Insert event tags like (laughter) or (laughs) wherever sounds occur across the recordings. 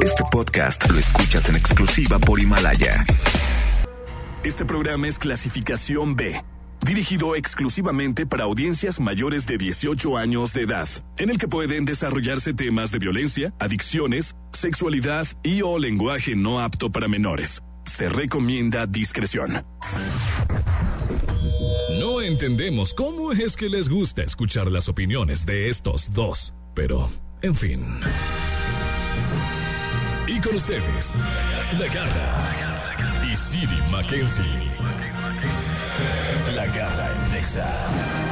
Este podcast lo escuchas en exclusiva por Himalaya. Este programa es clasificación B, dirigido exclusivamente para audiencias mayores de 18 años de edad, en el que pueden desarrollarse temas de violencia, adicciones, sexualidad y o lenguaje no apto para menores. Se recomienda discreción. No entendemos cómo es que les gusta escuchar las opiniones de estos dos, pero, en fin. Con ustedes, La Garra y Siri Mackenzie. La Garra en Nexa.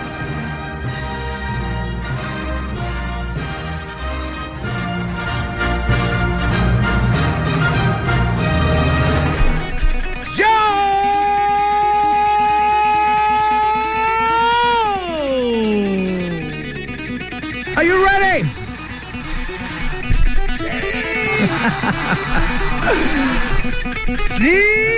Muy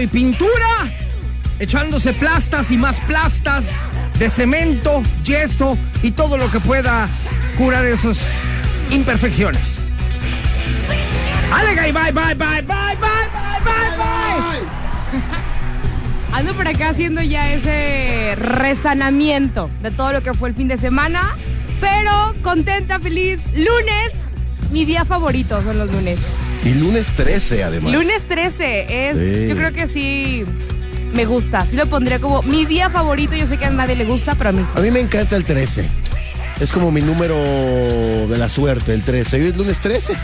y pintura, echándose plastas y más plastas de cemento, yeso y todo lo que pueda curar esas imperfecciones. Alega y bye, bye, bye, bye, bye, bye, bye, bye. Ando por acá haciendo ya ese resanamiento de todo lo que fue el fin de semana, pero contenta, feliz. Lunes, mi día favorito son los lunes. Y lunes 13, además. Lunes 13 es, Sí. yo creo que sí me gusta. Sí lo pondría como mi día favorito. Yo sé que a nadie le gusta, pero a mí sí. A mí me encanta el 13. Es como mi número de la suerte, el 13. Hoy es lunes 13.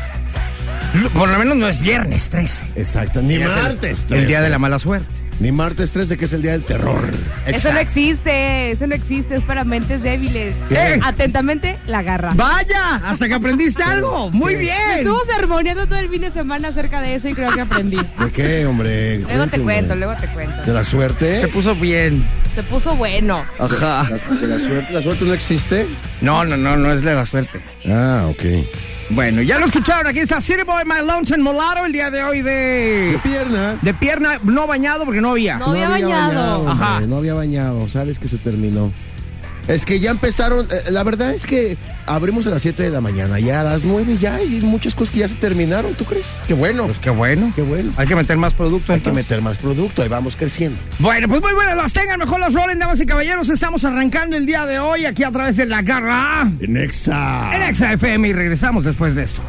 Por lo menos no es viernes 13. Exacto. Ni el- martes 13. El día de la mala suerte. Ni martes 13, que es el día del terror. Eso no existe, eso no existe, es para mentes débiles. ¿Qué? Atentamente, la garra. Vaya, hasta que aprendiste algo. Muy bien. Estuvo sermoneando todo el fin de semana acerca de eso y creo que aprendí. (laughs) ¿De qué, hombre? Luego te cuento, luego te cuento. ¿De la suerte? Se puso bien. Se puso bueno. Ajá. ¿La- ¿De la suerte? ¿La suerte no existe? No, no, no, no es de la suerte. Ah, ok. Bueno, ya lo escucharon. Aquí está City Boy My Lonesome Molaro el día de hoy De de, pierna. de pierna no bañado porque no había. No había bañado. hombre, Ajá. No había bañado. Sabes que se terminó. Es que ya empezaron. eh, la verdad es que abrimos a las 7 de la mañana. Ya a las 9 ya hay muchas cosas que ya se terminaron. ¿Tú crees? Qué bueno. Pues qué bueno. Qué bueno. Hay que meter más producto. Hay que meter más producto. Ahí vamos creciendo. Bueno, pues muy buenas las tengan, mejor las rolen, damas y caballeros. Estamos arrancando el día de hoy aquí a través de La Garra En Exa. en Exa FM y regresamos después de esto.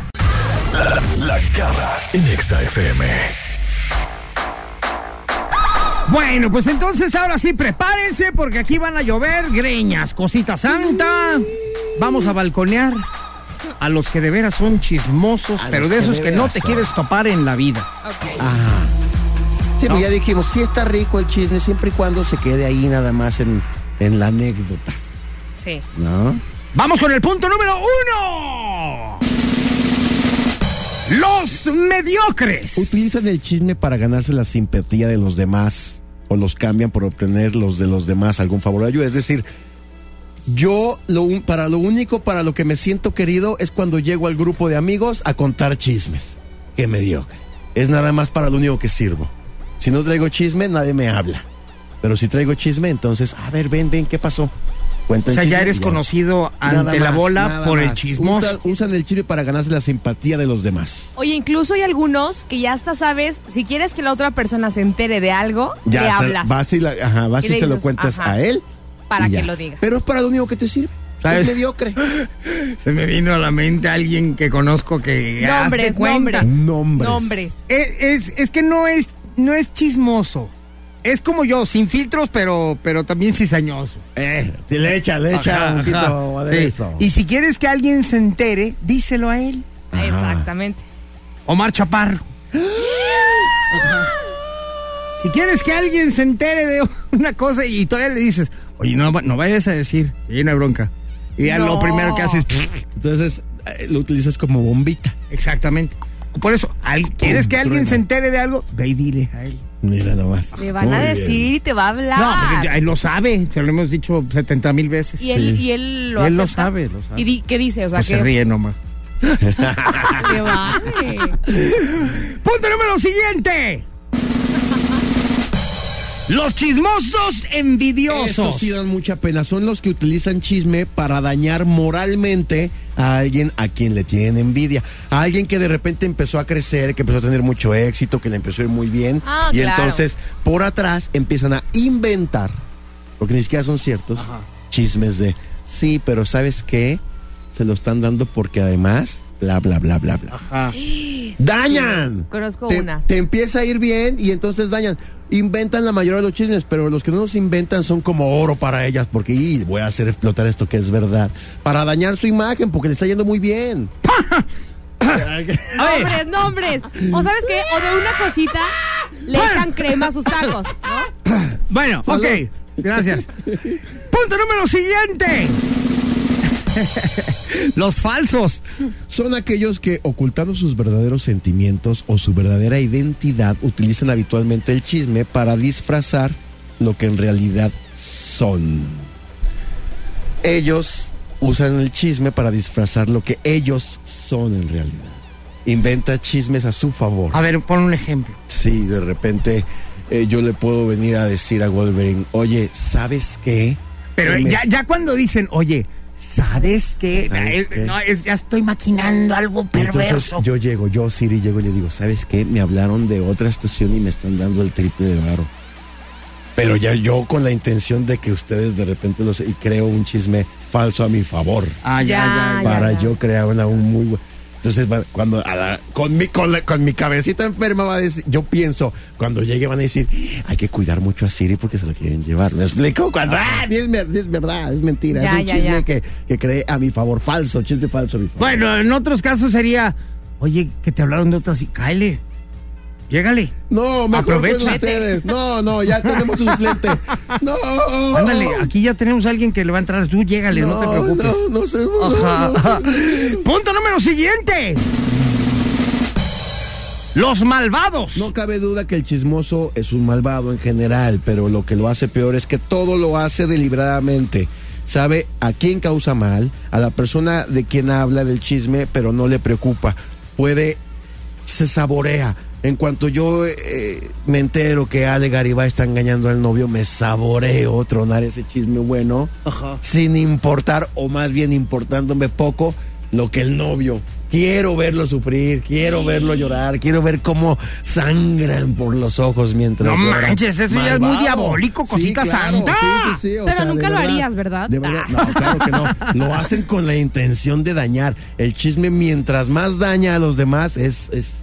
La Garra en Nexa FM. Bueno, pues entonces ahora sí prepárense porque aquí van a llover greñas, cosita santa. Vamos a balconear a los que de veras son chismosos, A pero de esos que no te son. quieres topar en la vida. Sí, pues ya dijimos, sí está rico el chisme siempre y cuando se quede ahí nada más en, en la anécdota. Sí. ¿No? Vamos con el punto número uno. Los mediocres. Utilizan el chisme para ganarse la simpatía de los demás o los cambian por obtener los de los demás algún favor o ayuda. Es decir, yo lo, para lo único para lo que me siento querido es cuando llego al grupo de amigos a contar chismes. Qué mediocre. Es nada más para lo único que sirvo. Si no traigo chisme, nadie me habla. Pero si traigo chisme, entonces, a ver, ven, ven, ¿qué pasó? O sea, ya eres conocido Nada ante la más, bola por el chismoso. Usan, usan el chisme para ganarse la simpatía de los demás. Oye, incluso hay algunos que ya hasta sabes, si quieres que la otra persona se entere de algo, Ya le hablas. vas y, la- ajá, vas Y y le se lo cuentas ajá, a él. para que ya. lo diga. Pero es para lo único que te sirve. ¿Sabes? Es mediocre. (laughs) Se me vino a la mente alguien que conozco que Nombres, nombres. Nombres. Nombres. Es, es, es que no es, no es chismoso. Es como yo, sin filtros, pero, pero también cizañoso. Eh, te le echa, le echa Ajá, un poquito ajá. de Sí. eso. Y si quieres que alguien se entere, díselo a él. Ajá. Exactamente. Omar Chaparro. Ajá. Si quieres que alguien se entere de una cosa y todavía le dices, oye, no, no vayas a decir, hay una bronca. Y ya lo primero que haces, Entonces eh, lo utilizas como bombita. exactamente. Por eso, ¿quieres que alguien se entere de algo? Ve y dile a él. Mira nomás. Le van Muy a bien. decir y te va a hablar. No, pues ya él lo sabe, se lo hemos dicho 70 mil veces. y él, Sí. y él lo Él lo sabe, lo sabe. ¿Y di- qué dice? O sea, Pues se que ríe nomás. (laughs) le vale. (laughs) Punto número siguiente. Los chismosos envidiosos. Estos sí dan mucha pena. Son los que utilizan chisme para dañar moralmente a alguien a quien le tienen envidia. A alguien que de repente empezó a crecer, que empezó a tener mucho éxito, que le empezó a ir muy bien. Ah, y claro. entonces, por atrás, empiezan a inventar, porque ni siquiera son ciertos, chismes de, sí, pero ¿sabes qué? Se lo están dando porque además, bla, bla, bla, bla, bla. Ajá. ¡Dañan! Conozco te, unas. te empieza a ir bien y entonces dañan. Inventan la mayoría de los chismes, pero los que no los inventan son como oro para ellas, porque "Y, voy a hacer explotar esto que es verdad. Para dañar su imagen, porque le está yendo muy bien. Nombres, nombres. O sabes qué, o de una cosita le echan crema a sus tacos, ¿no? bueno, ok. Gracias. Punto número siguiente. (laughs) Los falsos. Son aquellos que, ocultando sus verdaderos sentimientos o su verdadera identidad, utilizan habitualmente el chisme para disfrazar lo que en realidad son. Ellos usan el chisme para disfrazar lo que ellos son en realidad. Inventa chismes a su favor. A ver, pon un ejemplo. Sí, de repente eh, yo le puedo venir a decir a Wolverine, oye, ¿sabes qué? Pero ya, ya cuando dicen, oye, ¿sabes qué? ¿Sabes Es- qué? No, es, ya estoy maquinando algo Entonces perverso. yo llego, yo Siri llego y le digo, ¿sabes qué? Me hablaron de otra estación y me están dando el triple de varo. Pero ya yo con la intención de que ustedes de repente los y creo un chisme falso a mi favor Ah, ya, Ya, ya, para ya. yo crear una un muy entonces va- cuando a la- con mi con, la- con mi cabecita enferma va a decir, yo pienso cuando llegue van a decir hay que cuidar mucho a Siri porque se lo quieren llevar. ¿Me explico? Cuando ah, es, ver- es verdad, es mentira, Ya, es un ya, chisme ya. que que cree a mi favor, falso, chisme falso a mi favor. Bueno, en otros casos sería, oye, que te hablaron de otras y cáele. Llégale. No, con ustedes. No, no, ya tenemos un suplente. No. Ándale, aquí ya tenemos a alguien que le va a entrar. Tú llégale, no, te preocupes. No, no sé. no, Ajá, no. Punto número siguiente. Los malvados. No cabe duda que el chismoso es un malvado en general, pero lo que lo hace peor es que todo lo hace deliberadamente. Sabe a quién causa mal, a la persona de quien habla del chisme, pero no le preocupa. Puede, se saborea. En cuanto yo eh, me entero que Ale Garibay está engañando al novio, me saboreo tronar ese chisme bueno, sin importar, o más bien importándome poco, lo que el novio. Quiero verlo sufrir, quiero verlo llorar, quiero ver cómo sangran por los ojos mientras No lloran. manches, eso ya es muy diabólico, cosita santa. Pero nunca lo verdad, harías, ¿verdad? de verdad, no, claro que no. Lo hacen con la intención de dañar. El chisme, mientras más daña a los demás, es, es,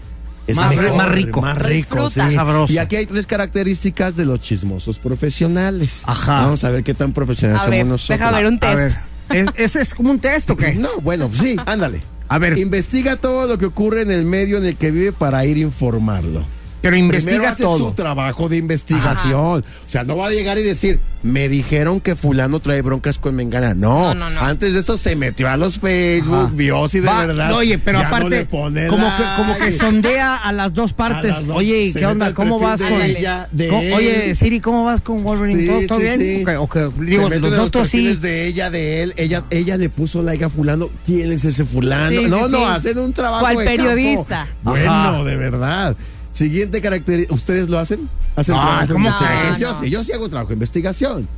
es Más- mejor, más rico. Más rico, sí. Sabroso. Y aquí hay tres características de los chismosos profesionales. Ajá. Vamos a ver qué tan profesionales A somos ver, nosotros. deja ver un A test. ver, ¿es- ¿ese es como un test o qué? No, bueno, sí, (laughs) ándale. A ver, Investiga todo lo que ocurre en el medio en el que vive para ir a informarlo. Pero Primero investiga hace su todo. trabajo de investigación. O sea, no va a llegar y decir, me dijeron que fulano trae broncas con Mengana. No, No, no, no. antes de eso se metió a los Facebook, Ajá. vio si de Va, verdad. Oye, pero aparte, como, que, como que like. sondea a las dos partes. Las dos. Oye, ¿qué onda? ¿Cómo vas con ella, de ¿Cómo- él. Oye, Siri, ¿cómo vas con Wolverine? Sí, ¿Todo, todo sí, bien? sí. Ok, ok. Se Digo, los los sí. de ella, de él. Ella, ella le puso like a fulano. ¿Quién es ese fulano? Sí, no, sí, no, sí. hacen un trabajo ¿Cuál de periodista? campo. Bueno, de verdad. Siguiente característica. ¿Ustedes lo hacen? ¿Hacen Ah, trabajo de ¿cómo investigación? crees? Yo sí, yo sí hago trabajo de investigación.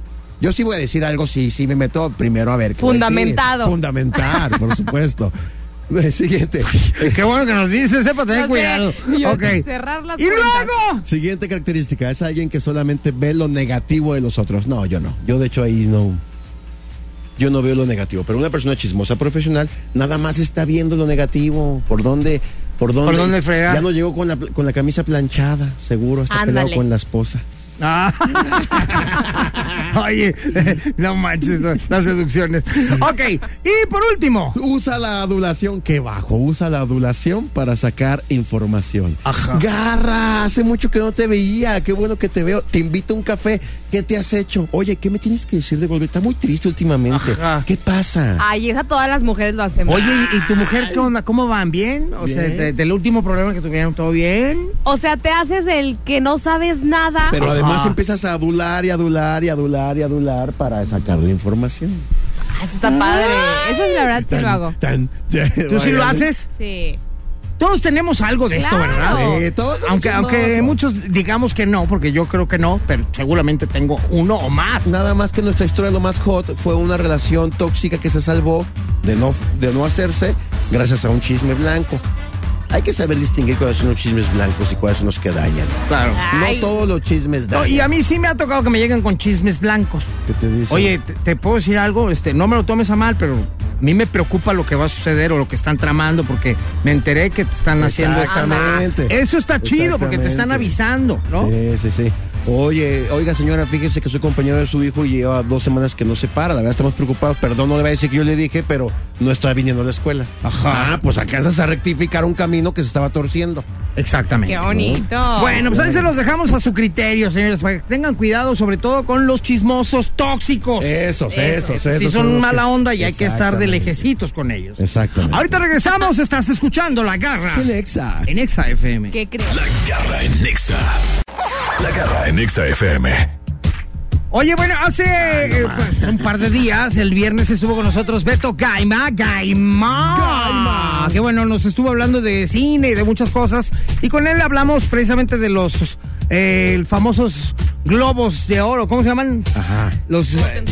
Yo sí voy a decir algo, sí, sí me meto primero a ver. qué. Fundamentado. Fundamentar, por (laughs) supuesto. (laughs) Siguiente. Qué bueno que nos dices, eh, para tener No sé, cuidado. (laughs) yo- Ok. cerrar las y cuentas. luego. Siguiente característica, es alguien que solamente ve lo negativo de los otros. No, yo no. Yo de hecho ahí no. Yo no veo lo negativo, pero una persona chismosa profesional nada más está viendo lo negativo. ¿Por dónde? ¿Por dónde? ¿Por dónde fregar? Ya no llegó con la, con la camisa planchada, seguro, está Ándale. peleado con la esposa. Ah. (laughs) Oye, no manches, no, las seducciones. Ok, y por último. Usa la adulación, qué bajo, usa la adulación para sacar información. Ajá. Garra, hace mucho que no te veía, qué bueno que te veo. Te invito a un café, ¿qué te has hecho? Oye, ¿qué me tienes que decir de volver? Está muy triste últimamente. Ajá. ¿Qué pasa? Ay, esa todas las mujeres lo hacemos. Oye, ¿y y tu mujer qué onda? ¿Cómo van? ¿Bien? O sea, de- del último problema que tuvieron, ¿todo bien? O sea, te haces el que no sabes nada. Pero Ajá. Además empiezas a adular y adular y adular y adular para sacar la información. Ah, Eso está padre. Eso es la verdad sí lo hago. Tan- ¿Tú sí lo haces? Sí. Todos tenemos algo de esto, Claro. ¿verdad? Sí, todos somos Aunque, aunque chismosos. muchos digamos que no, porque yo creo que no, pero seguramente tengo uno o más. Nada más que nuestra historia lo más hot fue una relación tóxica que se salvó de no, de no hacerse gracias a un chisme blanco. Hay que saber distinguir cuáles son los chismes blancos y cuáles son los que dañan. Claro. Ay. No todos los chismes No, dañan. y a mí sí me ha tocado que me lleguen con chismes blancos. ¿Qué te dicen? Oye, te, te puedo decir algo, este, no me lo tomes a mal, pero a mí me preocupa lo que va a suceder o lo que están tramando, porque me enteré que te están haciendo esta Exactamente. Eso está chido, porque te están avisando, ¿no? Sí, sí, sí. Oye, oiga señora, fíjese que soy compañero de su hijo y lleva dos semanas que no se para. La verdad estamos preocupados. Perdón, no le va a decir que yo le dije, pero no está viniendo a la escuela. Ajá. Ah, pues alcanzas a rectificar un camino que se estaba torciendo. Exactamente. Qué bonito. Bueno, pues ahí se los dejamos a su criterio, señores, para que tengan cuidado, sobre todo con los chismosos tóxicos. Esos, esos, esos. si son mala que- onda y hay que estar de lejecitos con ellos. Exactamente. Ahorita regresamos, estás escuchando La Garra Alexa. en Exa FM. ¿Qué crees? La garra en Nexa. La garra en Nexa FM. Oye, bueno, hace eh, pues, un par de días, el viernes estuvo con nosotros Beto Gaima, Gaima. Gaima. Que bueno, nos estuvo hablando de cine y de muchas cosas. Y con él hablamos precisamente de los eh, famosos globos de oro, ¿cómo se llaman? Ajá. Los eh,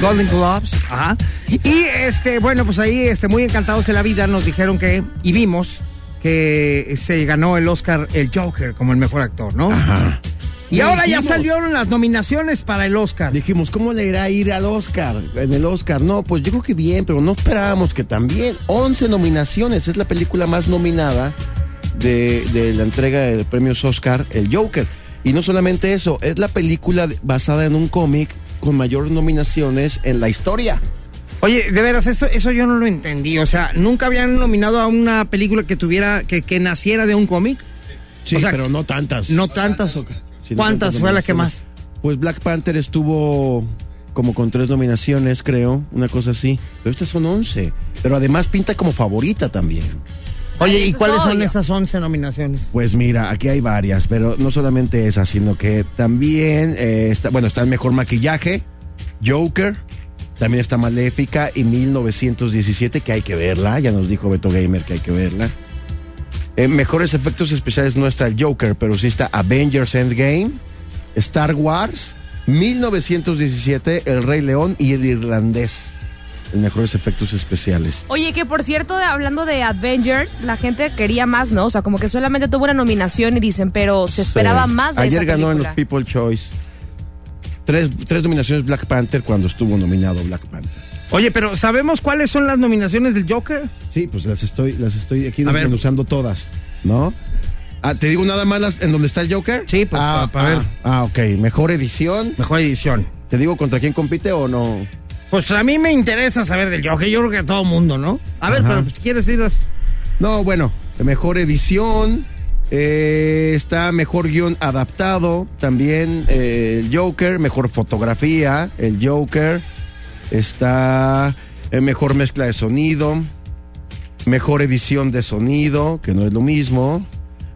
Golden Globes. Ajá. Y este, bueno, pues ahí, este, muy encantados de la vida, nos dijeron que, y vimos que se ganó el Oscar el Joker como el mejor actor, ¿no? Ajá. Y ahora ya salieron las nominaciones para el Oscar. Dijimos, ¿cómo le irá a ir al Oscar? En el Oscar, no, pues yo creo que bien, pero no esperábamos que también. 11 nominaciones, es la película más nominada de, de la entrega de premios Oscar, el Joker. Y no solamente eso, es la película basada en un cómic con mayor nominaciones en la historia. Oye, de veras, eso, eso yo no lo entendí. O sea, nunca habían nominado a una película que tuviera, que, que naciera de un cómic. Sí, O sea, pero no tantas. No tantas o qué? Sí, no ¿Cuántas tantas fue la que más? Pues Black Panther estuvo como con tres nominaciones, creo, una cosa así. Pero estas son 11. Pero además pinta como favorita también. Oye, ¿y cuáles son esas 11 nominaciones? Pues mira, aquí hay varias, pero no solamente esas, sino que también eh, está, bueno, está el mejor maquillaje, Joker, también está Maléfica y 1917, que hay que verla, ya nos dijo Beto Gamer que hay que verla. En mejores efectos especiales no está el Joker, pero sí está Avengers Endgame, Star Wars, 1917, El Rey León y El Irlandés. En mejores efectos especiales. Oye, que por cierto, de- hablando de Avengers, la gente quería más, ¿no? O sea, como que solamente tuvo una nominación y dicen, pero se esperaba Sí. más de Ayer esa ganó en los. People Choice. Tres, tres nominaciones Black Panther cuando estuvo nominado Black Panther. Oye, pero ¿sabemos cuáles son las nominaciones del Joker? Sí, pues las estoy, las estoy aquí desmenuzando todas, ¿no? Ah, te digo nada más las- en donde está el Joker. Sí, pues, ah, pa- pa' ver. Ah, ok. Mejor edición. Mejor edición. ¿Te digo contra quién compite o no? Pues a mí me interesa saber del Joker, yo creo que a todo mundo, ¿no? A ver, Ajá. pero pues, ¿quieres irlas? No, bueno, mejor edición. Eh, está mejor guion adaptado. También eh, el Joker. Mejor fotografía. El Joker. Está eh, mejor mezcla de sonido. Mejor edición de sonido, que no es lo mismo.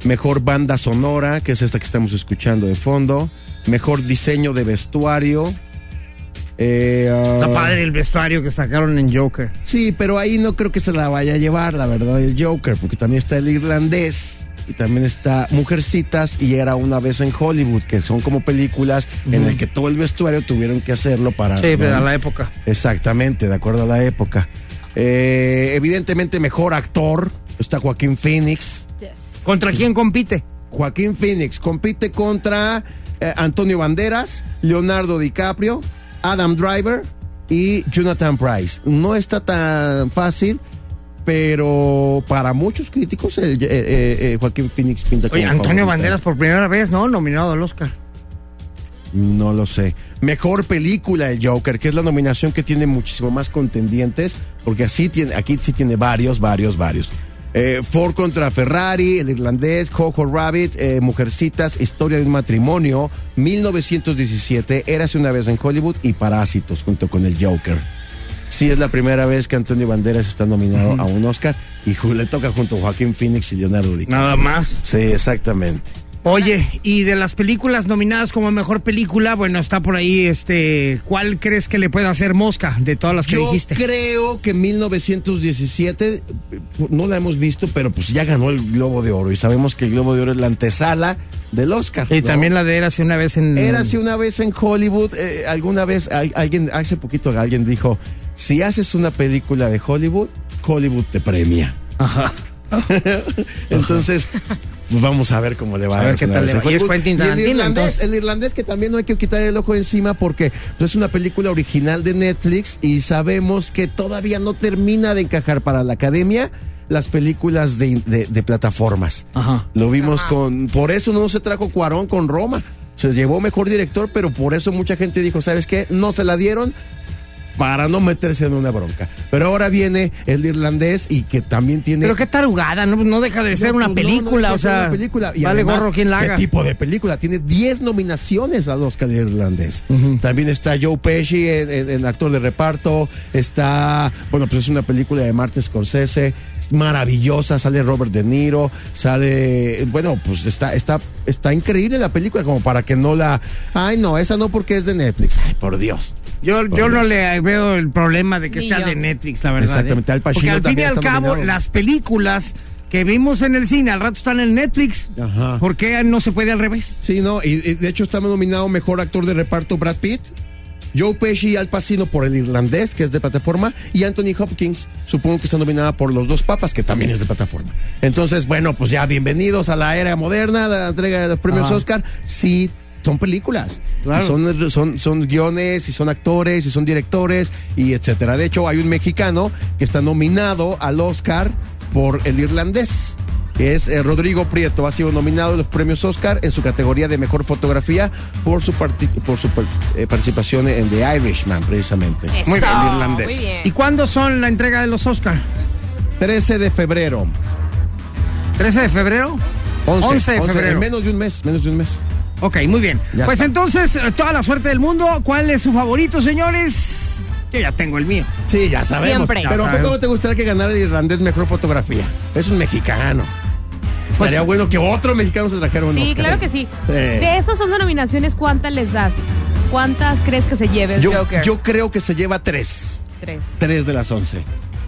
Mejor banda sonora, que es esta que estamos escuchando de fondo. Mejor diseño de vestuario. Eh, ah, Está padre el vestuario que sacaron en Joker. Sí, pero ahí no creo que se la vaya a llevar, la verdad, el Joker, porque también está el irlandés. Y también está Mujercitas y era una vez en Hollywood, que son como películas en el que todo el vestuario tuvieron que hacerlo para... Sí, pero a la época. Exactamente, de acuerdo a la época. Eh, evidentemente, mejor actor está Joaquín Phoenix. Yes. ¿Contra quién compite? Joaquín Phoenix compite contra eh, Antonio Banderas, Leonardo DiCaprio, Adam Driver y Jonathan Price. No está tan fácil, pero para muchos críticos el, eh, eh, eh, Joaquín Phoenix pinta como Oye, Antonio favorito. Banderas por primera vez, ¿no? Nominado al Oscar. No lo sé. Mejor película el Joker, que es la nominación que tiene muchísimo más contendientes, porque así tiene, aquí sí tiene varios, varios, varios. Eh, Ford contra Ferrari, El Irlandés, Jojo Rabbit, eh, Mujercitas, Historia de un matrimonio, 1917, Érase una vez en Hollywood y Parásitos junto con el Joker. Sí, es la primera vez que Antonio Banderas está nominado a un Oscar y le toca junto a Joaquín Phoenix y Leonardo DiCaprio. Nada más. Sí, exactamente. Oye, y de las películas nominadas como mejor película, bueno, está por ahí, este, ¿cuál crees que le pueda hacer mosca de todas las que Yo dijiste? creo que 1917 eh, no la hemos visto, pero pues ya ganó el Globo de Oro y sabemos que el Globo de Oro es la antesala del Oscar. Y ¿no? también la de Érase una vez en... Érase una vez en Hollywood, eh, alguna vez al- alguien hace poquito alguien dijo, si haces una película de Hollywood, Hollywood te premia. Ajá. (laughs) Entonces, pues vamos a ver cómo le va A ver Érase qué tal le va. Y es Hollywood. Quentin Y el irlandés, el irlandés que también no hay que quitar el ojo encima porque es una película original de Netflix y sabemos que todavía no termina de encajar para la academia las películas de, de- de plataformas. Ajá. Lo vimos con... Por eso no se trajo Cuarón con Roma. Se llevó mejor director, pero por eso mucha gente dijo, ¿sabes qué? No se la dieron para no meterse en una bronca. Pero ahora viene el irlandés y que también tiene... Pero qué tarugada, no, no deja de ser No, una película, no, o sea, una película. Y vale además, gorro quien la haga. ¿Qué tipo de película? Tiene 10 nominaciones al Oscar irlandés. También está Joe Pesci en, en- en actor de reparto. Está, bueno, pues es una película de Martin Scorsese. es maravillosa, sale Robert De Niro, sale, bueno, pues está, está, está increíble la película como para que no la, ay no, esa no porque es de Netflix, ay por Dios. Yo, yo no le veo el problema de que Ni sea yo. de Netflix, la verdad. Exactamente, ¿eh? Al Pacino Porque al fin y al cabo, nominado. las películas que vimos en el cine al rato están en Netflix. Ajá. ¿Por qué no se puede al revés? Sí, no, y, y de hecho está nominado mejor actor de reparto Brad Pitt, Joe Pesci y Al Pacino por el irlandés, que es de plataforma, y Anthony Hopkins, supongo que está nominada por Los Dos Papas, que también es de plataforma. Entonces, bueno, pues ya bienvenidos a la era moderna, de la entrega de los premios Ajá. Oscar. Sí, son películas. Claro. Y Son, son, son guiones, y son actores, y son directores, y etcétera. De hecho, hay un mexicano que está nominado al Oscar por el irlandés que es eh, Rodrigo Prieto. Ha sido nominado a los premios Oscar en su categoría de mejor fotografía por su, parti- por su par- eh, participación en The Irishman, precisamente. Eso, Muy bien, el irlandés. muy bien. ¿Y cuándo son la entrega de los Oscar? 13 de febrero. ¿13 de febrero? 11, 11 de 11, febrero. en menos de un mes, menos de un mes. Ok, muy bien. Ya pues está. entonces, eh, toda la suerte del mundo. ¿Cuál es su favorito, señores? Yo ya tengo el mío. Sí, ya sabemos. Siempre. Pero Ya ¿a poco no te gustaría que ganara el irlandés mejor fotografía? Es un mexicano. Pues- Estaría bueno que otro mexicano se trajera un Sí, Oscar. claro que sí. Sí. De esas 11 nominaciones, ¿cuántas les das? ¿Cuántas crees que se lleve el Yo, Joker? yo creo que se lleva tres. Tres. Tres de las once.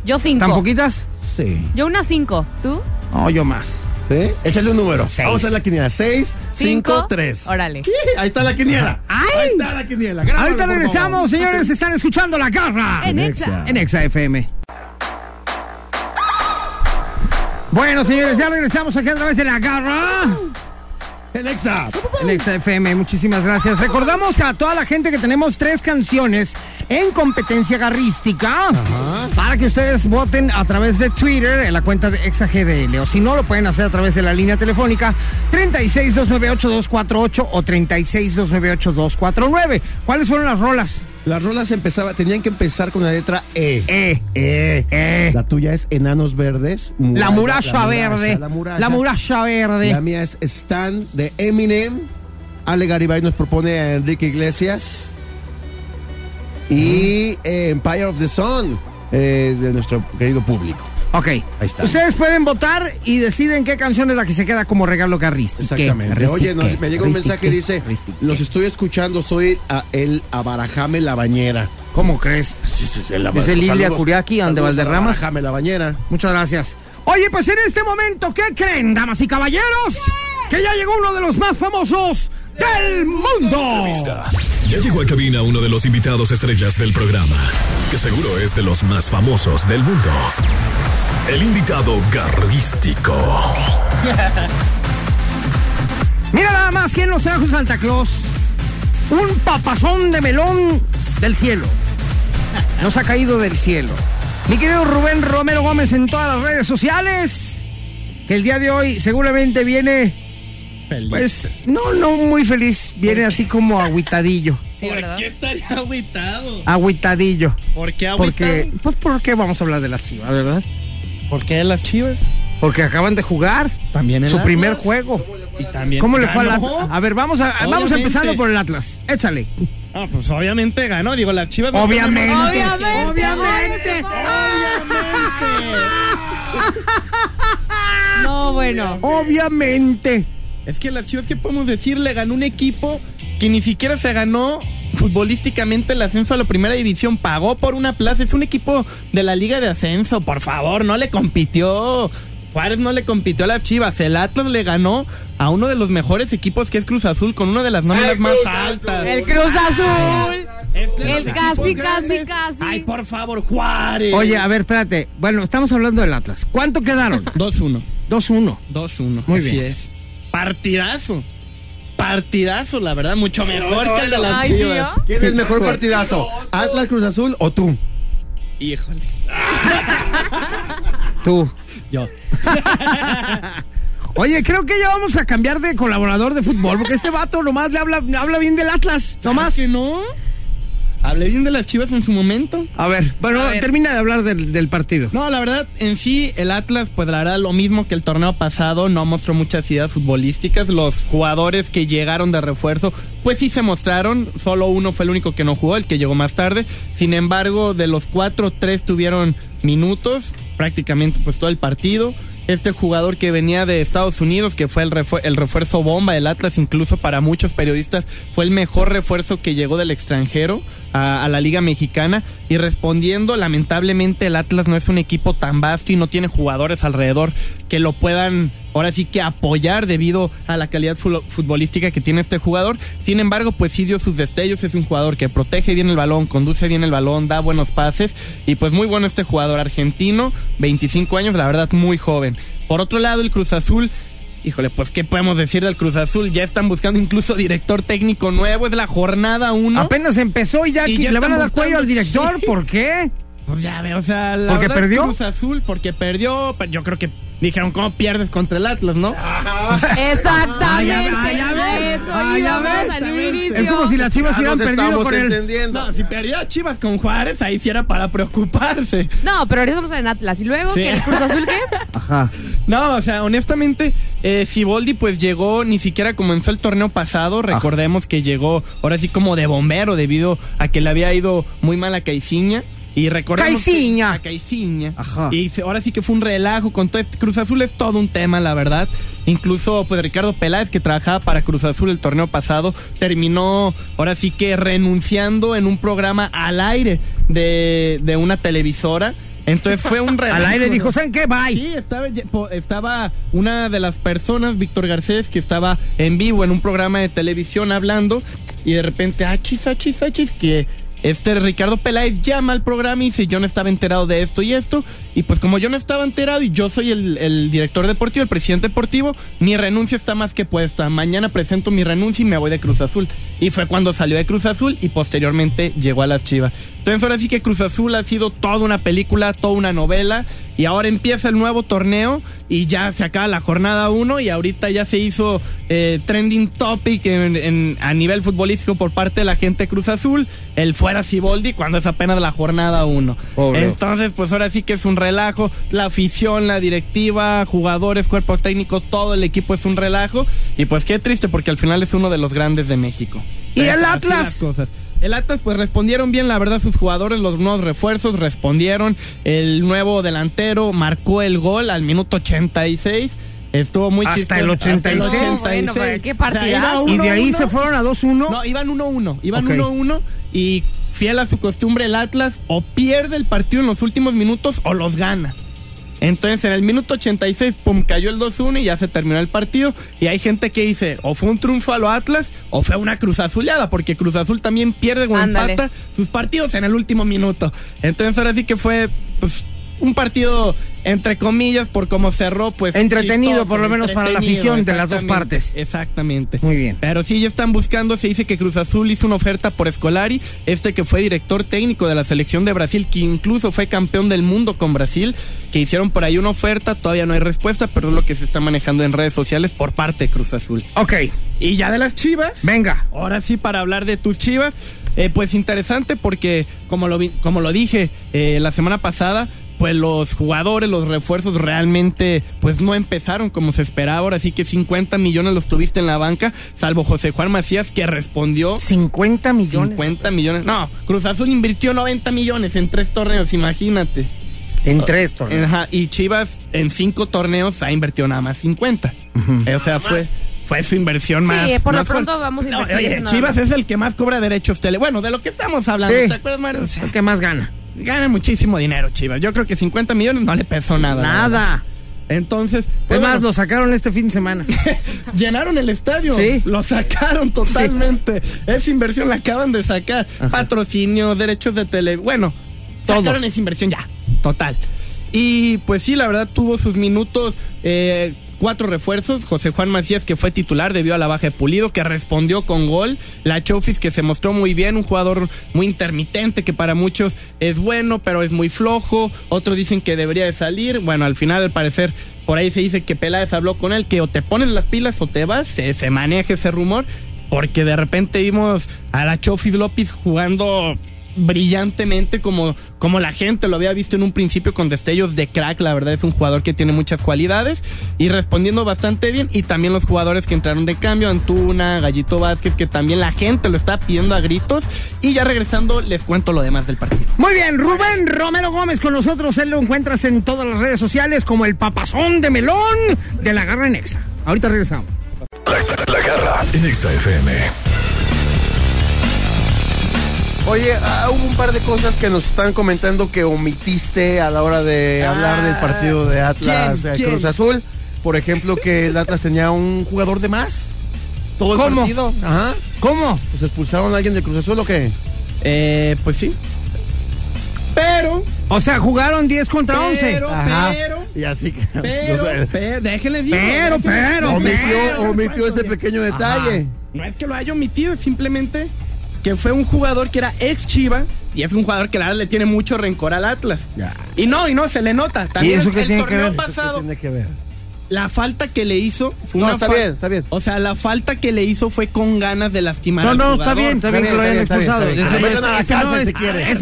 Yo cinco. ¿Tan poquitas? Sí. Yo una cinco. ¿Tú? No, yo más. ¿Sí? Échale un número. Seis. Vamos a hacer la quiniela. Seis, cinco, tres. Órale. Sí, ahí está la quiniela. ¡Ay! Ahí está la quiniela. Grábalo, Ahorita regresamos, señores. Están escuchando La Garra. En Exa. Exa. En Exa FM. Bueno, señores, ya regresamos aquí a través de La Garra. En Exa. En Exa FM, muchísimas gracias. Recordamos a toda la gente que tenemos tres canciones en competencia garrística para que ustedes voten a través de Twitter en la cuenta de ExaGDL o si no lo pueden hacer a través de la línea telefónica 36298248 o 36298249. ¿Cuáles fueron las rolas? Las rolas empezaba, tenían que empezar con la letra E. Eh, E. eh. La tuya es Enanos Verdes. La muralla verde. La muralla. La muralla verde. La mía es Stan de Eminem. Ale Garibay nos propone a Enrique Iglesias. Y eh, Empire of the Sun eh, de nuestro querido público. Ok. Ahí está. Ustedes pueden votar y deciden qué canción es la que se queda como regalo garrístico. Exactamente. Oye, me llega un mensaje que dice, los estoy escuchando, soy a el Abarajame La Bañera. ¿Cómo crees? Sí, sí, el Dice Lilia saludos- Curiaki, ande saludos a Valderramas. Abarajame La Bañera. Muchas gracias. Oye, pues en este momento, ¿qué creen, damas y caballeros? Que ya llegó uno de los más famosos del mundo. Ya llegó a cabina uno de los invitados estrellas del programa, que seguro es de los más famosos del mundo. El invitado garrístico. (laughs) Mira nada más quién nos trajo Santa Claus. Un papazón de melón del cielo. Nos ha caído del cielo. Mi querido Rubén Romero Gómez en todas las redes sociales. Que el día de hoy seguramente viene. Pues no, no muy feliz. Viene así como agüitadillo. Sí, ¿verdad? ¿Por qué estaría agüitado? Agüitadillo. ¿Por qué agüitado? Porque, pues, ¿por qué vamos a hablar de las chivas, verdad? ¿Por qué las chivas? Porque acaban de jugar También el su Atlas. primer juego. Y también ¿Cómo le fue al. Atlas? A ver, vamos, a, vamos Obviamente. empezando por el Atlas. Échale. Ah, pues obviamente ganó. Digo, las chivas. no Obviamente. tenemos- Obviamente. (laughs) No, bueno. Obviamente. Es que las chivas, ¿qué podemos decir? Le ganó un equipo que ni siquiera se ganó futbolísticamente el ascenso a la primera división. Pagó por una plaza. Es un equipo de la liga de ascenso. Por favor, no le compitió. Juárez no le compitió a las chivas. El Atlas le ganó a uno de los mejores equipos que es Cruz Azul con una de las nóminas más altas. El Cruz Azul. Es de los El casi, casi, casi. Ay, por favor, Juárez. Oye, a ver, espérate. Bueno, estamos hablando del Atlas. ¿Cuánto quedaron? 2-1. 2-1. 2-1. Muy Así bien. es. Partidazo. Partidazo, la verdad, mucho mejor que el de las Ay, ¿sí, chivas. ¿Quién es mejor partidazo? ¿Atlas Cruz Azul o tú? Híjole. (laughs) Tú. Yo. (laughs) Oye, creo que ya vamos a cambiar de colaborador de fútbol, porque este vato nomás le habla, habla bien del Atlas. Nomás. que no? Hablé bien de las chivas en su momento. A ver, bueno, A ver. termina de hablar del, del partido. No, la verdad, en sí, el Atlas, pues la verdad, lo mismo que el torneo pasado, no mostró muchas ideas futbolísticas. Los jugadores que llegaron de refuerzo, pues sí se mostraron. Solo uno fue el único que no jugó, el que llegó más tarde. Sin embargo, de los cuatro, tres tuvieron minutos, prácticamente pues todo el partido. Este jugador que venía de Estados Unidos, que fue el, el refuerzo bomba del Atlas, incluso para muchos periodistas, fue el mejor refuerzo que llegó del extranjero a la Liga Mexicana. Y respondiendo, lamentablemente el Atlas no es un equipo tan vasto y no tiene jugadores alrededor que lo puedan ahora sí que apoyar debido a la calidad fu- futbolística que tiene este jugador. Sin embargo, pues sí dio sus destellos, es un jugador que protege bien el balón, conduce bien el balón, da buenos pases y pues muy bueno este jugador argentino, 25 años, la verdad muy joven. Por otro lado, el Cruz Azul Híjole, pues qué podemos decir del Cruz Azul, ya están buscando incluso director técnico nuevo, es la jornada 1. Apenas empezó y ya, Y ya le van a dar cuello al director. ¿Por qué? Pues ya ve, o sea, la ¿Porque verdad, perdió? Cruz Azul, porque perdió, pero yo creo que dijeron, ¿cómo pierdes contra el Atlas, no? (laughs) Exactamente. Ah, ya- ya ves, Eso ah, ya ves. al inicio. Es como si las chivas hubieran perdido con el. entendiendo. No, si perdía Chivas con Juárez, ahí sí era para preocuparse. No, pero ahorita estamos en Atlas. ¿Y luego Sí. que el Cruz Azul qué? (laughs) Ajá. No, o sea, honestamente, eh, Siboldi pues llegó, ni siquiera comenzó el torneo pasado, recordemos que llegó ahora sí como de bombero debido a que le había ido muy mal a Caiciña. Y recordemos que- Caiciña. a Caiciña. Ajá. Y ahora sí que fue un relajo con todo este Cruz Azul es todo un tema, la verdad. Incluso pues Ricardo Peláez que trabajaba para Cruz Azul el torneo pasado terminó ahora sí que renunciando en un programa al aire de, de una televisora. Entonces fue un (laughs) relajo. Al aire dijo, ¿saben qué? Bye. Sí, estaba, estaba una de las personas, Víctor Garcés, que estaba en vivo en un programa de televisión hablando y de repente, achis, achis, achis, que este Ricardo Peláez llama al programa y dice, yo no estaba enterado de esto y esto, y pues como yo no estaba enterado y yo soy el, el director deportivo, el presidente deportivo, mi renuncia está más que puesta. Mañana presento mi renuncia y me voy de Cruz Azul. Y fue cuando salió de Cruz Azul y posteriormente llegó a las Chivas. Entonces ahora sí que Cruz Azul ha sido toda una película, toda una novela. Y ahora empieza el nuevo torneo y ya se acaba la jornada 1 y ahorita ya se hizo eh, trending topic en- en- a nivel futbolístico por parte de la gente de Cruz Azul, el fuera Siboldi cuando es apenas la jornada 1. Pobre. Entonces pues ahora sí que es un relajo, la afición, la directiva, jugadores, cuerpo técnico, todo el equipo es un relajo y pues qué triste porque al final es uno de los grandes de México. ¿Y el Atlas? las cosas. El Atlas pues respondieron bien, la verdad sus jugadores, los nuevos refuerzos respondieron. El nuevo delantero marcó el gol al minuto 86. Estuvo muy Hasta chistoso. el 86. Bueno, pero qué O sea, partidazo. Y de ahí 1-1. se fueron a 2-1. No, iban 1-1. Iban Ok. 1-1 y fiel a su costumbre el Atlas o pierde el partido en los últimos minutos o los gana. Entonces en el minuto 86, pum, cayó el 2-1 y ya se terminó el partido. Y hay gente que dice, o fue un triunfo a los Atlas, o fue una cruz azuleada, porque Cruz Azul también pierde o empata sus partidos en el último minuto. Entonces ahora sí que fue, pues, un partido, entre comillas, por cómo cerró, pues... Entretenido, chistoso, por lo menos para la afición de las dos partes. Exactamente. Muy bien. Pero sí, ya están buscando, se dice que Cruz Azul hizo una oferta por Escolari, este que fue director técnico de la selección de Brasil, que incluso fue campeón del mundo con Brasil, que hicieron por ahí una oferta, todavía no hay respuesta, pero es lo que se está manejando en redes sociales por parte de Cruz Azul. Ok, Y ya de las Chivas, venga. ahora sí para hablar de tus Chivas, eh, pues interesante porque como lo, vi- como lo dije eh, la semana pasada, pues los jugadores, los refuerzos realmente pues no empezaron como se esperaba, ahora sí que 50 millones los tuviste en la banca, salvo José Juan Macías que respondió 50 millones. 50 millones. No, Cruz Azul invirtió 90 millones en tres torneos, imagínate. En tres torneos. Ajá, y Chivas en cinco torneos ha invertido nada más 50. Eh, O sea, fue, fue su inversión Sí, más. por lo pronto fuerte. vamos a No, invertir oye, Chivas más. es el que más cobra derechos tele. Bueno, de lo que estamos hablando. Sí. ¿Te acuerdas, Mario? O sea, ¿Qué más gana? Gana muchísimo dinero, Chivas. Yo creo que 50 millones no le pesó nada. Nada. Entonces, pues, Es más, bueno, lo sacaron este fin de semana. (laughs) llenaron el estadio. Sí. Lo sacaron totalmente. Esa inversión la acaban de sacar. Patrocinio, derechos de tele. Bueno, Todo. sacaron esa inversión ya. Total. Y pues sí, la verdad tuvo sus minutos. eh, Cuatro refuerzos, José Juan Macías que fue titular debido a la baja de Pulido, que respondió con gol, la Chofis que se mostró muy bien, un jugador muy intermitente que para muchos es bueno, pero es muy flojo, otros dicen que debería de salir, bueno, al final al parecer por ahí se dice que Peláez habló con él, que o te pones las pilas o te vas, se, se maneja ese rumor, porque de repente vimos a la Chofis López jugando brillantemente como, como la gente lo había visto en un principio con destellos de crack, la verdad es un jugador que tiene muchas cualidades y respondiendo bastante bien y también los jugadores que entraron de cambio, Antuna, Gallito Vázquez, que también la gente lo está pidiendo a gritos y ya regresando les cuento lo demás del partido. Muy bien, Rubén Romero Gómez con nosotros. Él lo encuentras en todas las redes sociales como el papazón de melón de la garra Nexa. Ahorita regresamos. La, la garra en Exa FM. Oye, ah, hubo un par de cosas que nos están comentando que omitiste a la hora de hablar del partido de Atlas ¿quién? eh, ¿quién? Cruz Azul. Por ejemplo, que el Atlas tenía un jugador de más. Todo el ¿Cómo? partido. Ajá. ¿Cómo? ¿Pues expulsaron a alguien de Cruz Azul o qué? Eh, pues sí. Pero, O sea, jugaron 10 contra 11. pero, Ajá. pero, Y así que. pero, (laughs) no sé, pero, déjenles digo, Pero, pero, omitió pero, omitió ese pequeño detalle. No es que lo haya omitido, es simplemente que fue un jugador que era ex Chiva y es un jugador que la verdad le tiene mucho rencor al Atlas. Ya. Y no, y no, se le nota. También eso qué el tiene que torneo ver? ¿Eso qué pasado, tiene que ver? la falta que le hizo fue No, una está bien, está bien. O sea, la falta que le hizo fue con ganas de lastimar No, al no, jugador. está bien, está bien que lo hayan expulsado. Ese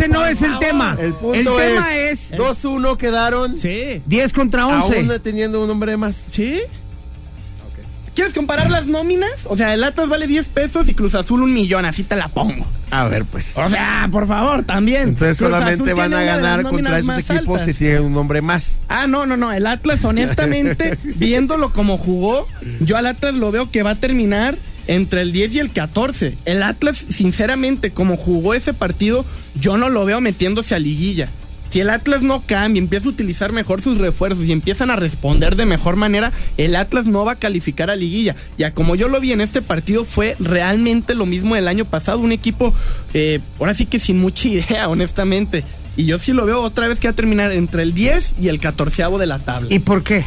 no es- no no el tema. El punto tema es, es 2-1 quedaron, Sí. 10 contra 11. aún teniendo un hombre más. ¿Sí? ¿Quieres comparar las nóminas? O sea, el Atlas vale 10 pesos y Cruz Azul un millón, así te la pongo. A ver, pues. O sea, por favor, también. Entonces Cruz solamente Azul van a ganar nóminas contra esos más equipos altas. si tienen un hombre más. Ah, no, no, no. El Atlas, honestamente, (laughs) viéndolo como jugó, yo al Atlas lo veo que va a terminar entre el 10 y el 14. El Atlas, sinceramente, como jugó ese partido, yo no lo veo metiéndose a liguilla. Si el Atlas no cambia, empieza a utilizar mejor sus refuerzos y empiezan a responder de mejor manera, el Atlas no va a calificar a liguilla. Ya como yo lo vi en este partido, fue realmente lo mismo del año pasado. Un equipo, eh, ahora sí que sin mucha idea, (laughs) honestamente. Y yo sí lo veo otra vez que va a terminar entre el 10 y el 14 de la tabla. ¿Y por qué?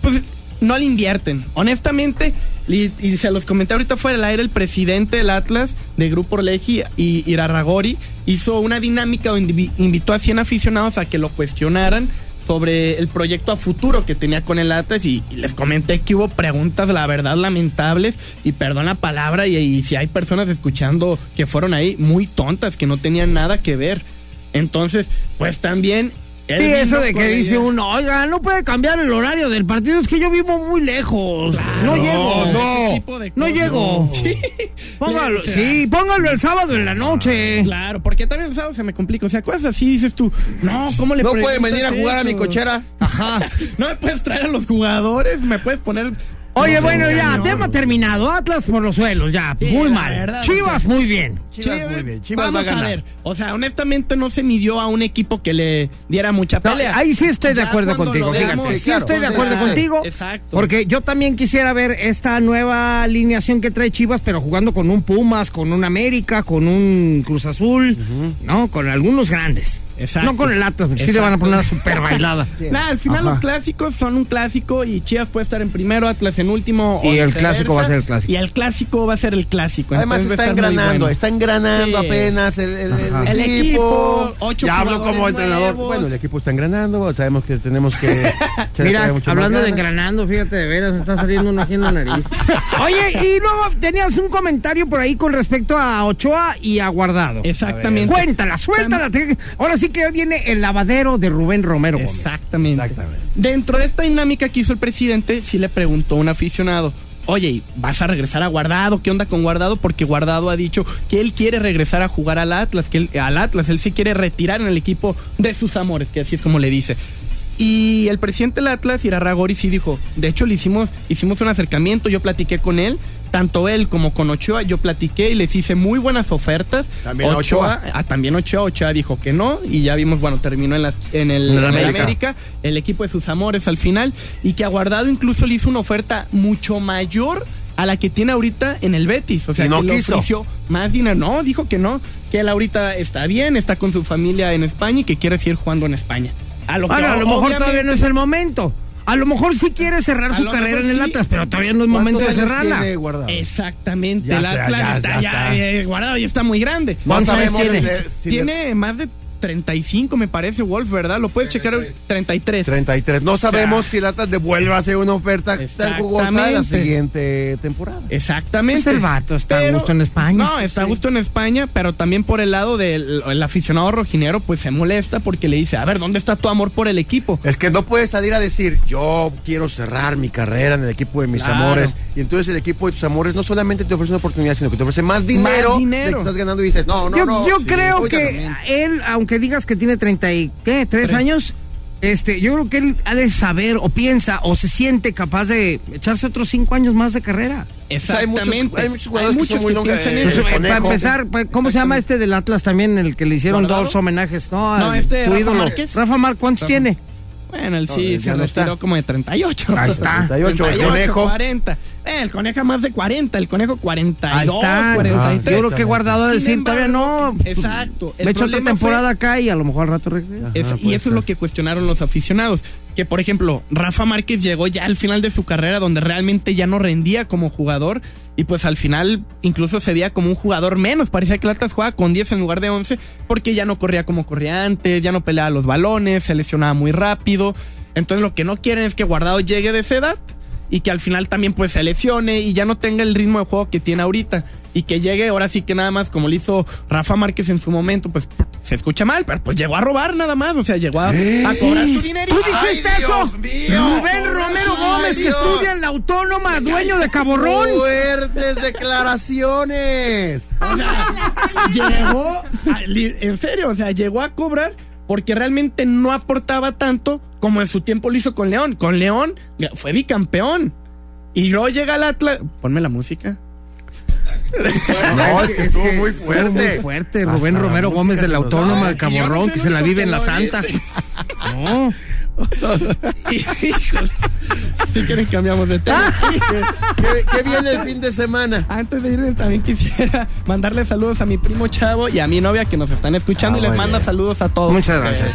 pues no le invierten. Honestamente, y, se los comenté ahorita fuera del aire, el presidente del Atlas, de Grupo Orleji y Irarragori, hizo una dinámica donde invi- invitó a 100 aficionados a que lo cuestionaran sobre el proyecto a futuro que tenía con el Atlas y, y les comenté que hubo preguntas, la verdad, lamentables y perdón la palabra y, y si hay personas escuchando que fueron ahí muy tontas, que no tenían nada que ver. Entonces, pues también... Sí, eso de que dice uno, oiga, no puede cambiar el horario del partido, es que yo vivo muy lejos. no llego. No llego. Sí. (laughs) Póngalo, sí, póngalo el sábado en la noche. Claro, porque también el sábado se me complica. O sea, cosas así dices tú. No, ¿cómo le No preguntas venir a jugar a mi cochera. Ajá. (laughs) No me puedes traer a los jugadores, me puedes poner Oye, bueno, ya, tema terminado. Atlas por los suelos, ya. Sí, muy mal. verdad, Chivas, o sea, muy bien. Chivas muy bien. Chivas Vamos va a ganar. ver. O sea, honestamente no se midió a un equipo que le diera mucha No, pelea. ahí sí estoy de acuerdo contigo, lo veamos- fíjate. Sí claro, estoy de acuerdo contigo. Exacto. Porque yo también quisiera ver esta nueva alineación que trae Chivas, pero jugando con un Pumas, con un América, con un Cruz Azul, ¿no? Con algunos grandes. Exacto. No con el Atlas, porque sí le van a poner una super bailada. (laughs) Nah, al final Ajá. los clásicos son un clásico y Chivas puede estar en primero, Atlas en último. Y o el clásico va a ser el clásico. Y el clásico va a ser el clásico. Además está engranando, bueno. está engranando Sí. apenas el, el- el El equipo. ocho ya hablo como entrenador. nuevos. Bueno, el equipo está engranando, sabemos que tenemos que... (laughs) Mira, hablando de engranando, fíjate, de veras, está saliendo uno aquí en la nariz. (laughs) Oye, y luego tenías un comentario por ahí con respecto a Ochoa y a Guardado. Exactamente. Cuéntala, suéltala. te- Ahora sí que viene el lavadero de Rubén Romero Gómez. Exactamente. Exactamente. Dentro de esta dinámica que hizo el presidente, sí le preguntó a un aficionado. Oye, ¿y ¿vas a regresar a Guardado? ¿Qué onda con Guardado? Porque Guardado ha dicho que él quiere regresar a jugar al Atlas, que él, al Atlas, él sí quiere retirar en el equipo de sus amores, que así es como le dice. Y el presidente del Atlas, Irarragori, sí dijo, de hecho le hicimos, hicimos un acercamiento, yo platiqué con él, tanto él como con Ochoa, yo platiqué y les hice muy buenas ofertas. También Ochoa. ah, también Ochoa, Ochoa dijo que no, y ya vimos, bueno, terminó en, las- en el, En América. América, el equipo de sus amores al final, y que a Guardado incluso le hizo una oferta mucho mayor a la que tiene ahorita en el Betis. O sea, no que le quiso. ofreció más dinero. No, dijo que no, que él ahorita está bien, está con su familia en España y que quiere seguir jugando en España. A lo, que a lo mejor todavía no es el momento. A lo mejor sí quiere cerrar A su carrera en el sí. Atlas, pero todavía no es momento de ¿Cuántos años cerrarla. Exactamente, Ya el sea, Atlas ya- está ya ya, está. eh, guardado y está muy grande. No ¿Cuántos años sabemos tiene? si le- Tiene más de 35, me parece, Wolf, ¿verdad? Lo puedes checar. 33. 33. No sabemos si el Atlas devuelve a hacer una oferta tan jugosa la siguiente temporada. Exactamente. Pues el vato está a Pero- gusto en España. No, está a gusto en España, pero también por el lado del el aficionado rojinero, pues se molesta porque le dice, a ver, ¿dónde está tu amor por el equipo? Es que no puedes salir a decir, yo quiero cerrar mi carrera en el equipo de mis Claro. amores. Y entonces el equipo de tus amores no solamente te ofrece una oportunidad, sino que te ofrece más dinero. Más dinero. que estás ganando y dices, no, no, yo no. yo sí, creo que él, aunque digas que tiene 30 y, ¿qué? ¿Tres Tres. años? Este, yo creo que él ha de saber o piensa o se siente capaz de echarse otros cinco años más de carrera. sea, hay muchos- Exactamente. hay muchos jugadores que son muy longe- piensan eh, eso. Pues, eh, para empezar, pues, ¿cómo se llama este del Atlas también, el que le hicieron ¿Guardado? dos homenajes? No, No, este, tu Rafa ídolo. Márquez. Rafa Mar, ¿cuántos Rafa. tiene? Bueno, él No, sí ya se no retiró está. como de 38. Ahí está. 38, el conejo. 40. Eh, el conejo más de 40, el conejo 42, Ahí está. 43. Yo creo que guardado a decir, embargo, todavía no. Exacto. El Me echo otra problema temporada acá y a lo mejor al rato regresa. Es- Ajá, y eso ser. es lo que cuestionaron los aficionados. Que, por ejemplo, Rafa Márquez llegó ya al final de su carrera donde realmente ya no rendía como jugador. Y pues al final incluso se veía como un jugador menos. Parecía que el Atlas jugaba con 10 en lugar de 11 porque ya no corría como corría antes, ya no peleaba los balones, se lesionaba muy rápido. Entonces lo que no quieren es que Guardado llegue de esa edad y que al final también pues se lesione y ya no tenga el ritmo de juego que tiene ahorita. Y que llegue ahora sí que nada más como le hizo Rafa Márquez en su momento, pues se escucha mal, pero pues llegó a robar nada más, o sea, llegó a, a cobrar su dinero. ¿Tú dijiste ¡Ay, eso? Mío! Rubén Romero ¡Ay, Gómez, que estudia en la Autónoma, dueño de Caborrón. Fuertes declaraciones. O sea, (laughs) llegó, a- en serio, o sea, llegó a cobrar porque realmente no aportaba tanto como en su tiempo lo hizo con León. Con León fue bicampeón. Y luego llega el Atlas. Ponme la música. No, es que estuvo muy Estuvo fuerte. Muy fuerte, Rubén Hasta Romero Gómez de la Autónoma no Caborrón, que el se la vive en la Santa. (laughs) No. Híjole. (laughs) Si quieren cambiamos de tema. ¿Qué, qué viene el fin de semana? (laughs) Antes de irme también quisiera mandarle saludos a mi primo Chavo y a mi novia que nos están escuchando Ah, y les manda bien. saludos a todos. Muchas gracias.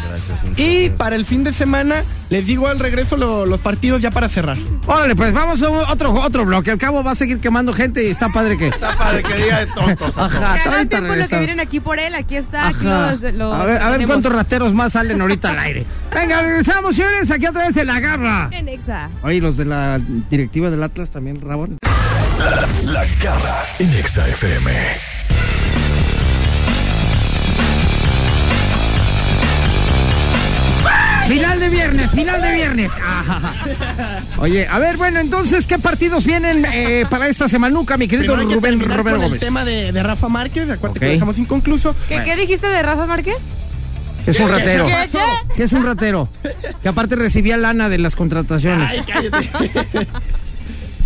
Y para el fin de semana les digo al regreso lo- los partidos ya para cerrar. Órale, pues vamos a otro, otro bloque. Al cabo va a seguir quemando gente y está padre que. (laughs) Está padre que diga de tontos. Ajá, ahorita tiempo lo que vienen aquí por él, aquí está, aquí Ajá. los, los a ver, a ver tenemos cuántos rateros más salen ahorita al aire. Venga, regresamos, señores, aquí a través de la garra. en Exa. Oye, los de la directiva del Atlas también, Rabón. La garra en Exa FM. Final de viernes, final de viernes. Ajá. (laughs) Oye, a ver, bueno, entonces, ¿qué partidos vienen eh, para esta semanuca, mi querido Rubén Romero Gómez? el tema de, de Rafa Márquez, acuérdate Ok. que lo dejamos inconcluso. ¿Qué, ¿Qué dijiste de Rafa Márquez? Es un ratero. ¿Qué? ¿Qué? Que es un ratero. Que aparte recibía lana de las contrataciones. Ay, cállate. (laughs)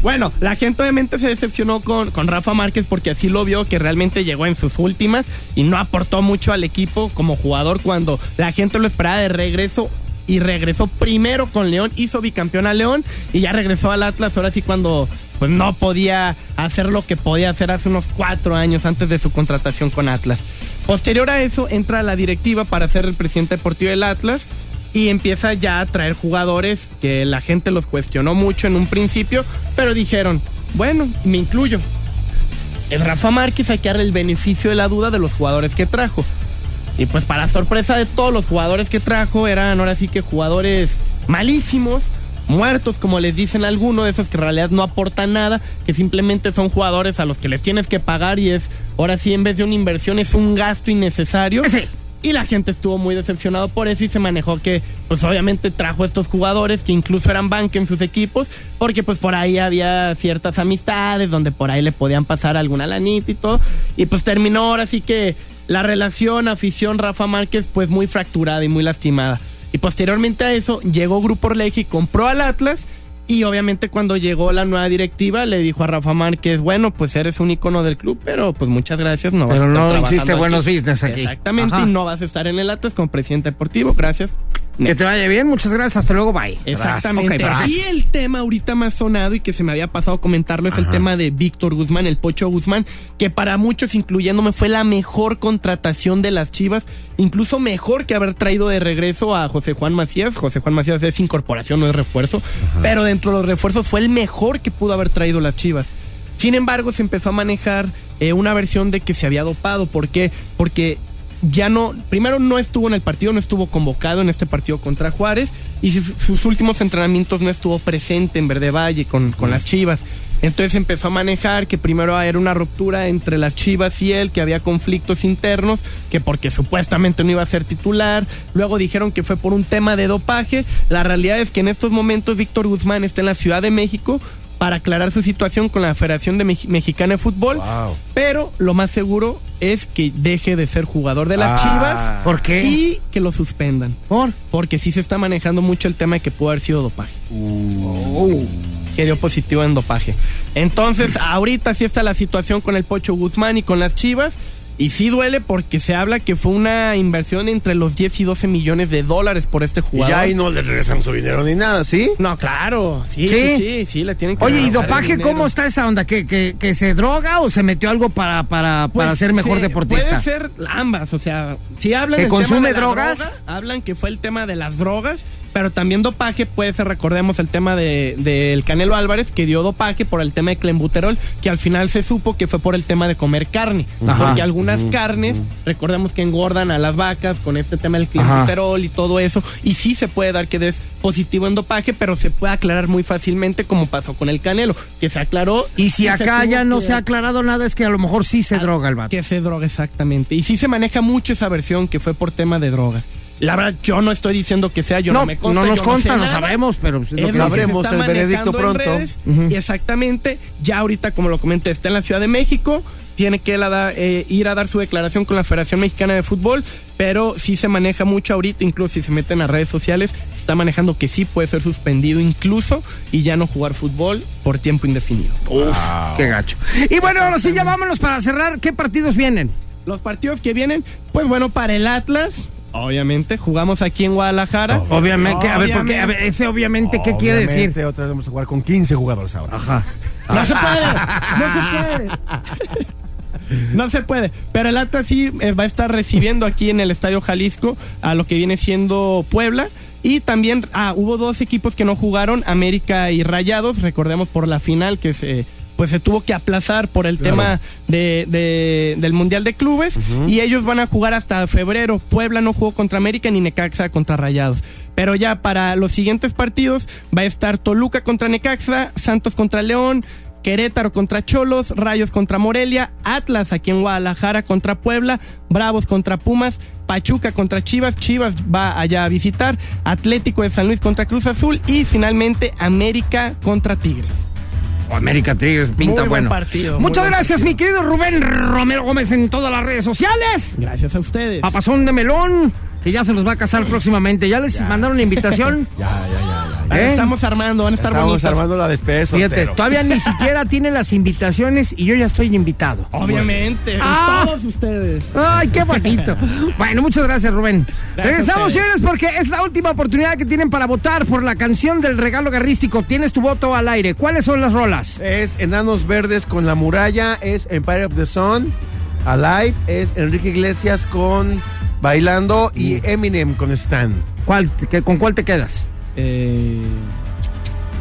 Bueno, la gente obviamente se decepcionó con, con Rafa Márquez porque así lo vio que realmente llegó en sus últimas y no aportó mucho al equipo como jugador cuando la gente lo esperaba de regreso y regresó primero con León, hizo bicampeón a León y ya regresó al Atlas, ahora sí cuando pues no podía hacer lo que podía hacer hace unos cuatro años antes de su contratación con Atlas. Posterior a eso entra la directiva para ser el presidente deportivo del Atlas y empieza ya a traer jugadores que la gente los cuestionó mucho en un principio, pero dijeron, bueno, me incluyo. El Rafa Márquez hay que el beneficio de la duda de los jugadores que trajo. Y pues para sorpresa de todos los jugadores que trajo eran ahora sí que jugadores malísimos, muertos como les dicen algunos, de esos que en realidad no aportan nada, que simplemente son jugadores a los que les tienes que pagar y es ahora sí en vez de una inversión es un gasto innecesario. Y la gente estuvo muy decepcionado por eso y se manejó que, pues obviamente trajo estos jugadores que incluso eran banque en sus equipos, porque pues por ahí había ciertas amistades donde por ahí le podían pasar alguna lanita y todo. Y pues terminó ahora sí que la relación afición Rafa Márquez pues muy fracturada y muy lastimada. Y posteriormente a eso llegó Grupo Orleji, compró al Atlas y obviamente cuando llegó la nueva directiva le dijo a Rafa Márquez, bueno, pues eres un icono del club, pero pues muchas gracias, no vas Pero a estar no trabajando hiciste aquí". buenos business aquí. Exactamente, Ajá. y no vas a estar en el Atlas como presidente deportivo, gracias. Que te vaya bien, muchas gracias, hasta luego, bye. Exactamente. Ok, bye. y el tema ahorita más sonado y que se me había pasado comentarlo es el tema de Víctor Guzmán, el Pocho Guzmán, que para muchos, incluyéndome, fue la mejor contratación de las Chivas, incluso mejor que haber traído de regreso a José Juan Macías. José Juan Macías es incorporación, no es refuerzo, pero dentro de los refuerzos fue el mejor que pudo haber traído las Chivas. Sin embargo, se empezó a manejar eh, una versión de que se había dopado. ¿Por qué? Porque ya no, primero no estuvo en el partido, no estuvo convocado en este partido contra Juárez y sus, últimos entrenamientos no estuvo presente en Verde Valle con, con las Chivas. Entonces empezó a manejar que primero era una ruptura entre las Chivas y él, que había conflictos internos, que porque supuestamente no iba a ser titular. Luego dijeron que fue por un tema de dopaje. La realidad es que en estos momentos Víctor Guzmán está en la Ciudad de México para aclarar su situación con la Federación de Mex- Mexicana de Fútbol. Pero lo más seguro es que deje de ser jugador de las Chivas. ¿Por qué? Y que lo suspendan. ¿Por? Porque sí se está manejando mucho el tema de que pudo haber sido dopaje. Que dio positivo en dopaje. Entonces, ahorita sí está la situación con el Pocho Guzmán y con las Chivas. Y sí duele porque se habla que fue una inversión entre los 10 y 12 millones de dólares por este Y jugador. ya ahí no le regresan su dinero ni nada, ¿sí? No, claro. Sí, ¿Sí? sí, sí, sí, le tienen que Oye, ¿y el dopaje cómo está esa onda? ¿Que, que, que se droga o se metió algo para, para, para Pues, ser mejor sí, deportista? Puede ser ambas, o sea, si hablan ¿Que tema consume de la drogas? droga, hablan que fue el tema de las drogas, pero también dopaje puede ser, recordemos el tema de del Canelo Álvarez que dio dopaje por el tema de clenbuterol, que al final se supo que fue por el tema de comer carne, Ajá. porque algunas carnes, recordemos que engordan a las vacas con este tema del clenbuterol y todo eso, y sí se puede dar que des positivo en dopaje, pero se puede aclarar muy fácilmente como pasó con el Canelo, que se aclaró Y si acá ya no que- se ha aclarado nada, es que a lo mejor sí se droga el vato. que se droga exactamente. Y sí se maneja mucho esa versión que fue por tema de drogas. La verdad, yo no estoy diciendo que sea, yo no, No, me consta. no nos yo consta, sé no nada. sabemos, pero pues es lo sabremos el veredicto pronto. Y exactamente, ya ahorita, como lo comenté, está en la Ciudad de México, tiene que eh, ir a dar su declaración con la Federación Mexicana de Fútbol, pero sí se maneja mucho ahorita, incluso si se meten a redes sociales, se está manejando que sí puede ser suspendido incluso y ya no jugar fútbol por tiempo indefinido. Uf, qué gacho. Y bueno, ahora sí, ya vámonos para cerrar. ¿Qué partidos vienen? Los partidos que vienen, pues bueno, para el Atlas, obviamente, jugamos aquí en Guadalajara. Obviamente, a ver, porque, a ver, ese obviamente, ¿qué quiere decir? Obviamente, Otra vez vamos a jugar con 15 jugadores ahora. Ajá. (laughs) No se puede, no se puede. (laughs) No se puede, pero el Atlas sí eh, va a estar recibiendo aquí en el Estadio Jalisco a lo que viene siendo Puebla. Y también ah, hubo dos equipos que no jugaron, América y Rayados, recordemos por la final que se pues se tuvo que aplazar por el tema de, de- del Mundial de Clubes y ellos van a jugar hasta febrero. Puebla no jugó contra América ni Necaxa contra Rayados. Pero ya para los siguientes partidos va a estar Toluca contra Necaxa, Santos contra León, Querétaro contra Cholos, Rayos contra Morelia, Atlas aquí en Guadalajara contra Puebla, Bravos contra Pumas, Pachuca contra Chivas, Chivas va allá a visitar, Atlético de San Luis contra Cruz Azul y finalmente América contra Tigres. América Tigres pinta Muy buen bueno. partido, muy Muchas buen gracias, partido. mi querido Rubén Romero Gómez en todas las redes sociales. Gracias a ustedes. Papazón de melón, que ya se los va a casar próximamente. ¿Ya les mandaron la invitación? (laughs) Ya, ya, ya. ¿Eh? Estamos armando, van a estar Estamos bonitos. armando la despedida de Fíjate, todavía ni siquiera (laughs) tienen las invitaciones y yo ya estoy invitado. Obviamente, Ah. todos ustedes. Ay, qué bonito. (laughs) Bueno, muchas gracias, Rubén. Gracias Regresamos, señores, porque es la última oportunidad que tienen para votar por la canción del regalo garrístico. Tienes tu voto al aire. ¿Cuáles son las rolas? Es Enanos Verdes con La Muralla, es Empire of the Sun, Alive, es Enrique Iglesias con Bailando y Eminem con Stan. ¿Cuál, te- ¿Con cuál te quedas? Eh,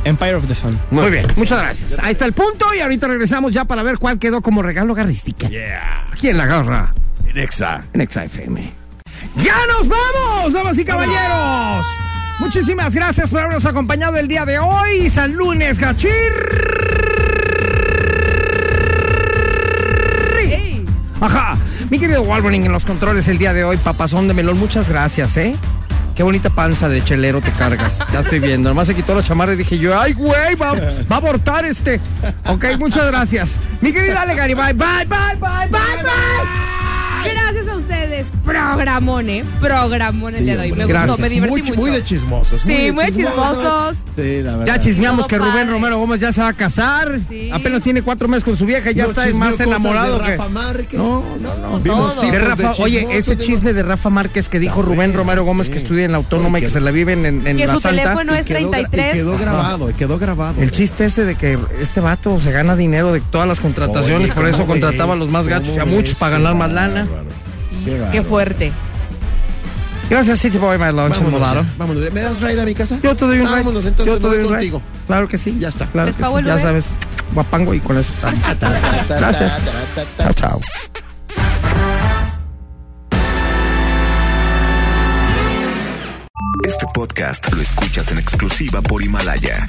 Empire of the Sun. Muy bien, muchas gracias. Ahí está el punto y ahorita regresamos ya para ver cuál quedó como regalo garrística. Yeah. Aquí en la garra, Nexa. en XFM. ¡Ya nos vamos, damas y caballeros! Muchísimas gracias por habernos acompañado el día de hoy. San Lunes, Gachir. Ajá. Mi querido Walboning en los controles el día de hoy, papazón de melón, muchas gracias, ¿eh? Qué bonita panza de chelero te cargas. Ya estoy viendo. Nomás se quitó la chamarra y dije yo, ay, güey, va, va a abortar este. Ok, muchas gracias. Mi querida Ale bye, bye, bye, bye, bye. A ustedes. Programón, ¿eh? Programón el día de hoy. Me Gracias. gustó, me divertí muy, mucho. muy de chismosos. Sí, de muy chismosos. Sí, la verdad. Ya chismeamos Todo que Rubén padre. Romero Gómez ya se va a casar. Sí. Apenas tiene cuatro meses con su vieja y ya No está más enamorado de que. Rafa Márquez. No, no, no. Todo. De de Rafa, oye, chismosos, ese de- chisme de Rafa Márquez que dijo Rubén Romero Gómez que estudia en la autónoma y que se la viven en, en Que la su Santa. teléfono es Y quedó gra- 33. Y quedó grabado, quedó grabado. El chiste ese de que este vato se gana dinero de todas las contrataciones, Oye, por eso ¿cómo contrataba a los más gachos y a ¿Cómo muchos para ganar más lana. Qué fuerte. Gracias, City Boy, my lunch Vámonos, molado. ya, vámonos. ¿Me das ride a mi casa? Yo te doy un ride. Vámonos, entonces Yo te doy voy un ride. contigo. Claro que sí. Ya está. Claro ¿Les que sí. Ya sabes. Guapango y con eso. (laughs) Gracias. Chao, chao. Este podcast lo escuchas en exclusiva por Himalaya.